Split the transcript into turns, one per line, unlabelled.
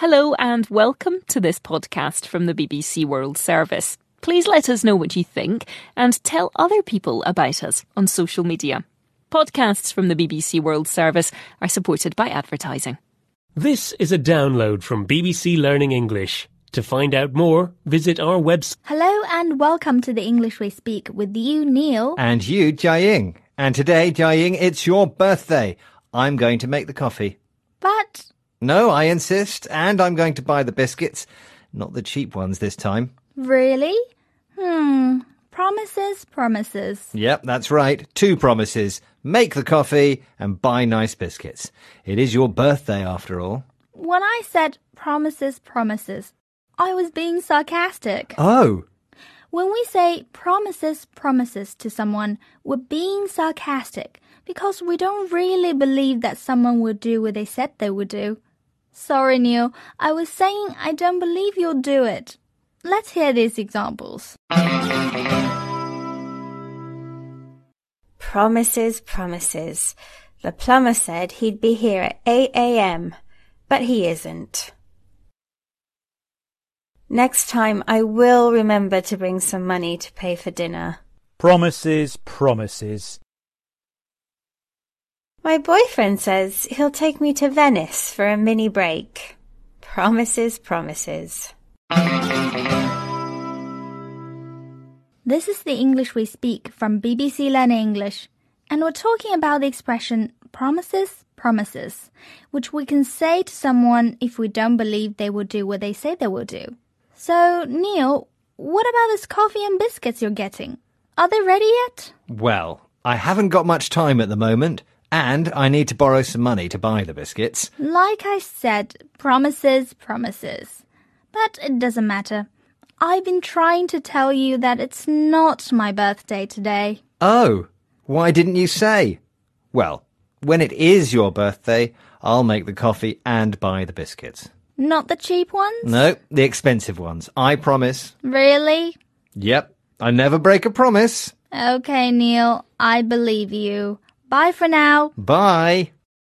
Hello and welcome to this podcast from the BBC World Service. Please let us know what you think and tell other people about us on social media. Podcasts from the BBC World Service are supported by advertising.
This is a download from BBC Learning English. To find out more, visit our website.
Hello and welcome to the English We Speak with you, Neil.
And you, Jiaying. And today, Jiaying, it's your birthday. I'm going to make the coffee. No, I insist. And I'm going to buy the biscuits. Not the cheap ones this time.
really? Hmm. Promises, promises.
Yep, that's right. Two promises. Make the coffee and buy nice biscuits. It is your birthday after all.
When I said promises, promises, I was being sarcastic.
Oh,
When we say promises, promises to someone, we're being sarcastic because we don't really believe that someone will do what they said they would do. Sorry, Neil. I was saying I don't believe you'll do it. Let's hear these examples.
Promises, promises. The plumber said he'd be here at 8 a.m., but he isn't. Next time I will remember to bring some money to pay for dinner.
Promises, promises.
My boyfriend says he'll take me to Venice for a mini break. Promises, promises.
This is the English we speak from BBC Learn English, and we're talking about the expression promises, promises, which we can say to someone if we don't believe they will do what they say they will do. So, Neil, what about this coffee and biscuits you're getting? Are they ready yet?
well, I haven't got much time at the moment. And I need to borrow some money to buy the biscuits.
Like I said, promises, promises. But it doesn't matter. I've been trying to tell you that it's not my birthday today.
Oh, why didn't you say? Well, when it is your birthday, I'll make the coffee and buy the biscuits.
Not the cheap ones?
No, the expensive ones. I promise.
Really?
Yep, I never break a promise.
Okay, Neil, I believe you. Bye for now.
Bye.